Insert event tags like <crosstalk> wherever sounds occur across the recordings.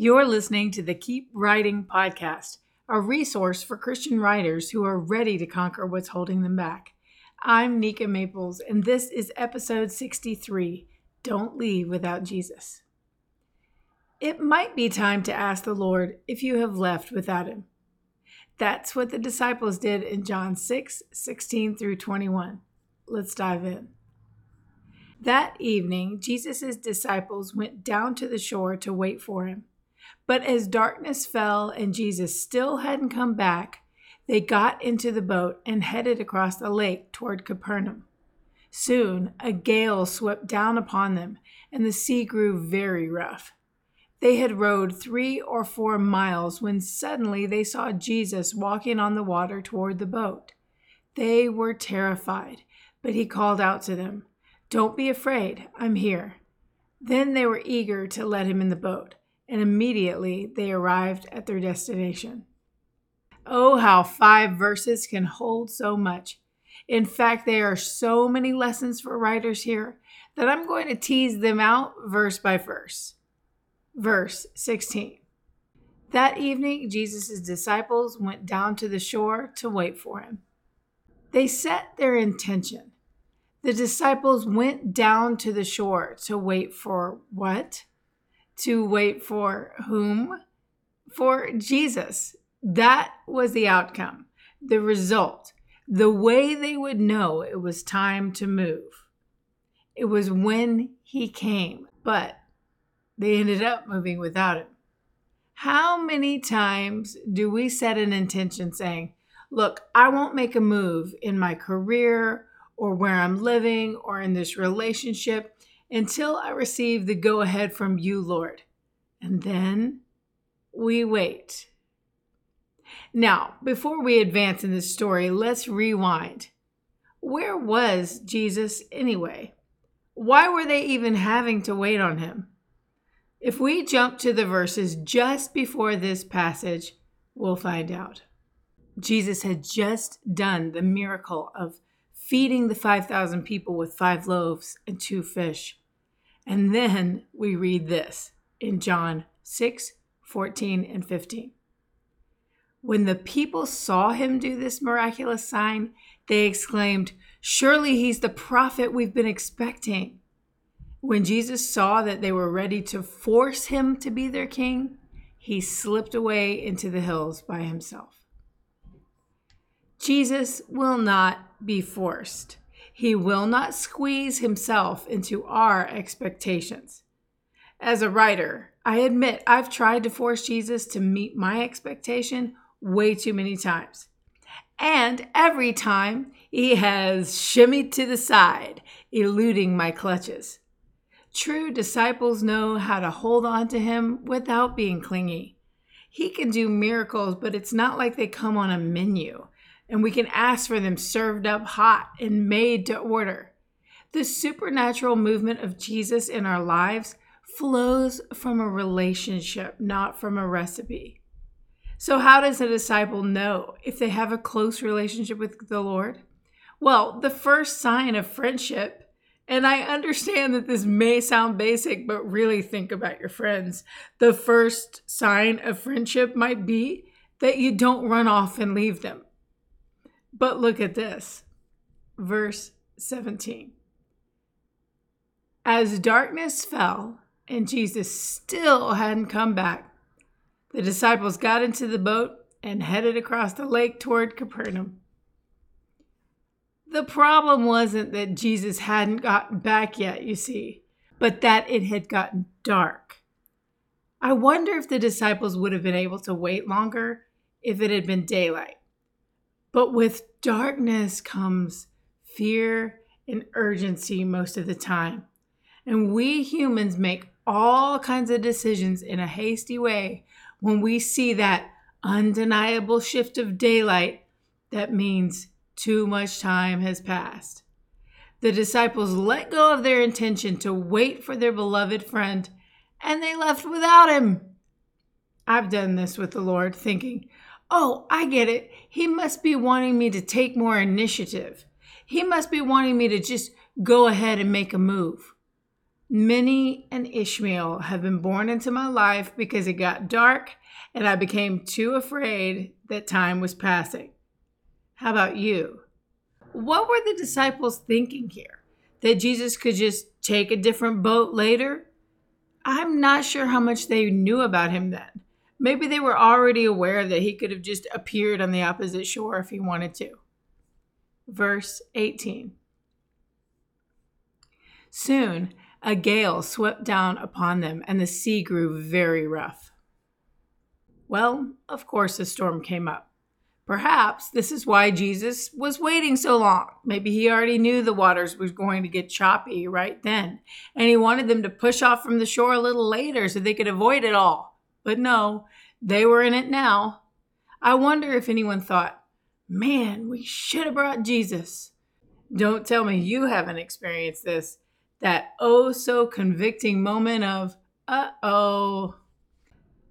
You're listening to the Keep Writing podcast, a resource for Christian writers who are ready to conquer what's holding them back. I'm Nika Maples, and this is episode 63 Don't Leave Without Jesus. It might be time to ask the Lord if you have left without Him. That's what the disciples did in John 6 16 through 21. Let's dive in. That evening, Jesus' disciples went down to the shore to wait for him. But as darkness fell and Jesus still hadn't come back, they got into the boat and headed across the lake toward Capernaum. Soon a gale swept down upon them, and the sea grew very rough. They had rowed three or four miles when suddenly they saw Jesus walking on the water toward the boat. They were terrified, but he called out to them, Don't be afraid, I'm here. Then they were eager to let him in the boat and immediately they arrived at their destination. Oh, how five verses can hold so much. In fact, there are so many lessons for writers here that I'm going to tease them out verse by verse. Verse 16. That evening, Jesus' disciples went down to the shore to wait for him. They set their intention. The disciples went down to the shore to wait for what? To wait for whom? For Jesus. That was the outcome, the result, the way they would know it was time to move. It was when he came, but they ended up moving without him. How many times do we set an intention saying, Look, I won't make a move in my career or where I'm living or in this relationship until I receive the go ahead from you, Lord. And then we wait. Now, before we advance in this story, let's rewind. Where was Jesus anyway? Why were they even having to wait on him? If we jump to the verses just before this passage, we'll find out. Jesus had just done the miracle of feeding the 5,000 people with five loaves and two fish. And then we read this in John 6 14 and 15. When the people saw him do this miraculous sign, they exclaimed, Surely he's the prophet we've been expecting. When Jesus saw that they were ready to force him to be their king, he slipped away into the hills by himself. Jesus will not be forced. He will not squeeze himself into our expectations. As a writer, I admit I've tried to force Jesus to meet my expectation way too many times. And every time he has shimmied to the side, eluding my clutches. True disciples know how to hold on to him without being clingy. He can do miracles, but it's not like they come on a menu and we can ask for them served up hot and made to order. The supernatural movement of Jesus in our lives flows from a relationship, not from a recipe. So, how does a disciple know if they have a close relationship with the Lord? Well, the first sign of friendship, and I understand that this may sound basic, but really think about your friends. The first sign of friendship might be that you don't run off and leave them. But look at this verse 17. As darkness fell, and Jesus still hadn't come back. The disciples got into the boat and headed across the lake toward Capernaum. The problem wasn't that Jesus hadn't gotten back yet, you see, but that it had gotten dark. I wonder if the disciples would have been able to wait longer if it had been daylight. But with darkness comes fear and urgency most of the time. And we humans make all kinds of decisions in a hasty way when we see that undeniable shift of daylight that means too much time has passed. The disciples let go of their intention to wait for their beloved friend and they left without him. I've done this with the Lord, thinking, oh, I get it. He must be wanting me to take more initiative. He must be wanting me to just go ahead and make a move. Minnie and Ishmael have been born into my life because it got dark and I became too afraid that time was passing. How about you? What were the disciples thinking here? That Jesus could just take a different boat later? I'm not sure how much they knew about him then. Maybe they were already aware that he could have just appeared on the opposite shore if he wanted to. Verse 18 Soon a gale swept down upon them, and the sea grew very rough. Well, of course, a storm came up. Perhaps this is why Jesus was waiting so long. Maybe he already knew the waters was going to get choppy right then, and he wanted them to push off from the shore a little later so they could avoid it all. But no, they were in it now. I wonder if anyone thought, man, we should have brought Jesus. Don't tell me you haven't experienced this. That oh so convicting moment of, uh oh.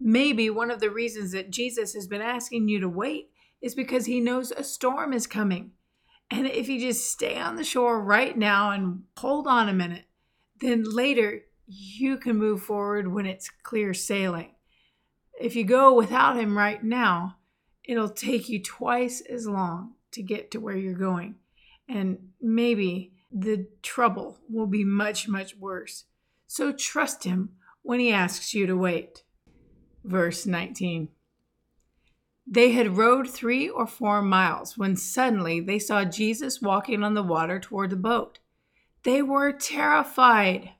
Maybe one of the reasons that Jesus has been asking you to wait is because he knows a storm is coming. And if you just stay on the shore right now and hold on a minute, then later you can move forward when it's clear sailing. If you go without him right now, it'll take you twice as long to get to where you're going. And maybe the trouble will be much, much worse. So trust him when he asks you to wait. Verse 19. They had rowed three or four miles when suddenly they saw Jesus walking on the water toward the boat. They were terrified.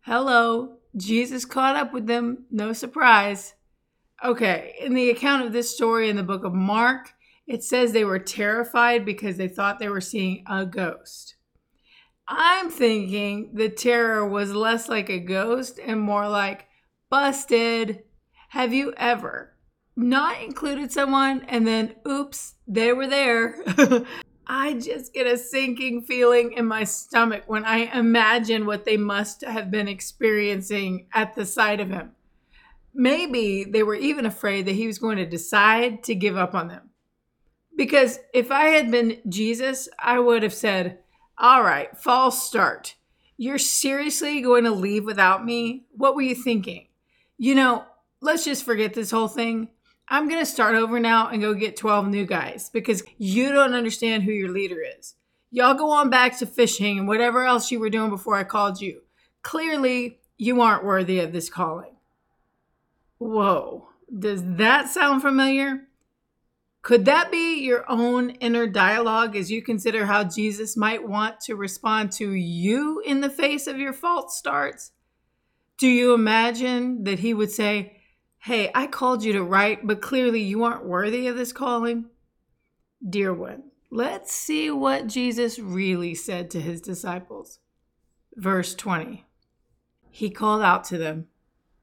Hello, Jesus caught up with them, no surprise. Okay, in the account of this story in the book of Mark, it says they were terrified because they thought they were seeing a ghost. I'm thinking the terror was less like a ghost and more like busted. Have you ever not included someone and then oops, they were there. <laughs> I just get a sinking feeling in my stomach when I imagine what they must have been experiencing at the sight of him. Maybe they were even afraid that he was going to decide to give up on them. Because if I had been Jesus, I would have said, All right, false start. You're seriously going to leave without me? What were you thinking? You know, let's just forget this whole thing. I'm going to start over now and go get 12 new guys because you don't understand who your leader is. Y'all go on back to fishing and whatever else you were doing before I called you. Clearly, you aren't worthy of this calling. Whoa, does that sound familiar? Could that be your own inner dialogue as you consider how Jesus might want to respond to you in the face of your false starts? Do you imagine that he would say, Hey, I called you to write, but clearly you aren't worthy of this calling. Dear one, let's see what Jesus really said to his disciples. Verse 20 He called out to them,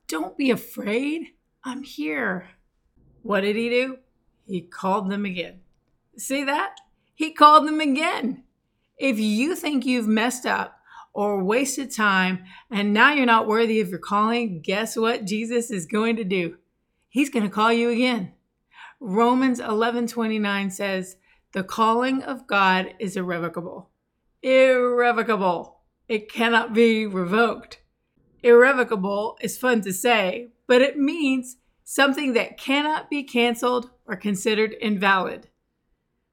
Don't be afraid. I'm here. What did he do? He called them again. See that? He called them again. If you think you've messed up, or wasted time and now you're not worthy of your calling, guess what Jesus is going to do? He's going to call you again. Romans 11:29 says, "The calling of God is irrevocable." Irrevocable. It cannot be revoked. Irrevocable is fun to say, but it means something that cannot be canceled or considered invalid.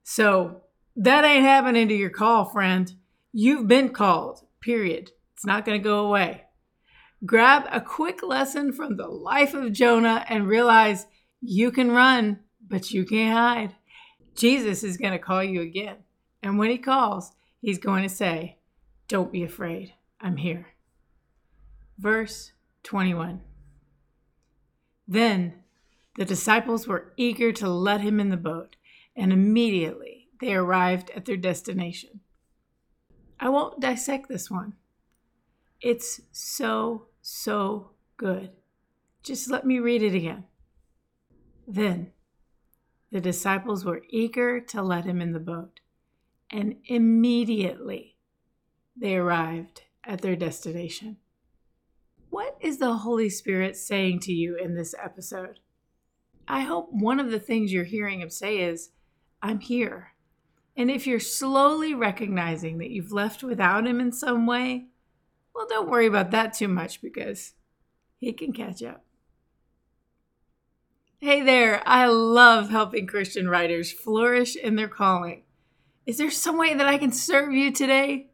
So, that ain't happening to your call, friend. You've been called. Period. It's not going to go away. Grab a quick lesson from the life of Jonah and realize you can run, but you can't hide. Jesus is going to call you again. And when he calls, he's going to say, Don't be afraid. I'm here. Verse 21. Then the disciples were eager to let him in the boat, and immediately they arrived at their destination. I won't dissect this one. It's so, so good. Just let me read it again. Then the disciples were eager to let him in the boat, and immediately they arrived at their destination. What is the Holy Spirit saying to you in this episode? I hope one of the things you're hearing him say is, I'm here. And if you're slowly recognizing that you've left without him in some way, Well, don't worry about that too much because he can catch up. Hey there, I love helping Christian writers flourish in their calling. Is there some way that I can serve you today?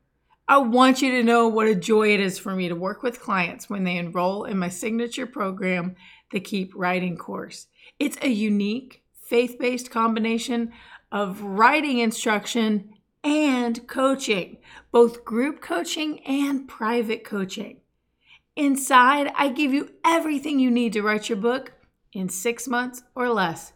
I want you to know what a joy it is for me to work with clients when they enroll in my signature program, the Keep Writing course. It's a unique, faith based combination of writing instruction and coaching, both group coaching and private coaching. Inside, I give you everything you need to write your book in six months or less.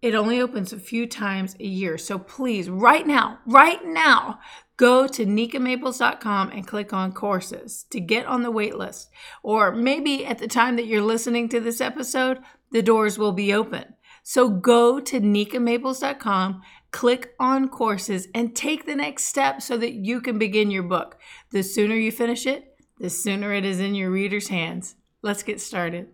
It only opens a few times a year. So please, right now, right now, go to nikamaples.com and click on courses to get on the wait list. Or maybe at the time that you're listening to this episode, the doors will be open. So go to nikamaples.com, click on courses, and take the next step so that you can begin your book. The sooner you finish it, the sooner it is in your reader's hands. Let's get started.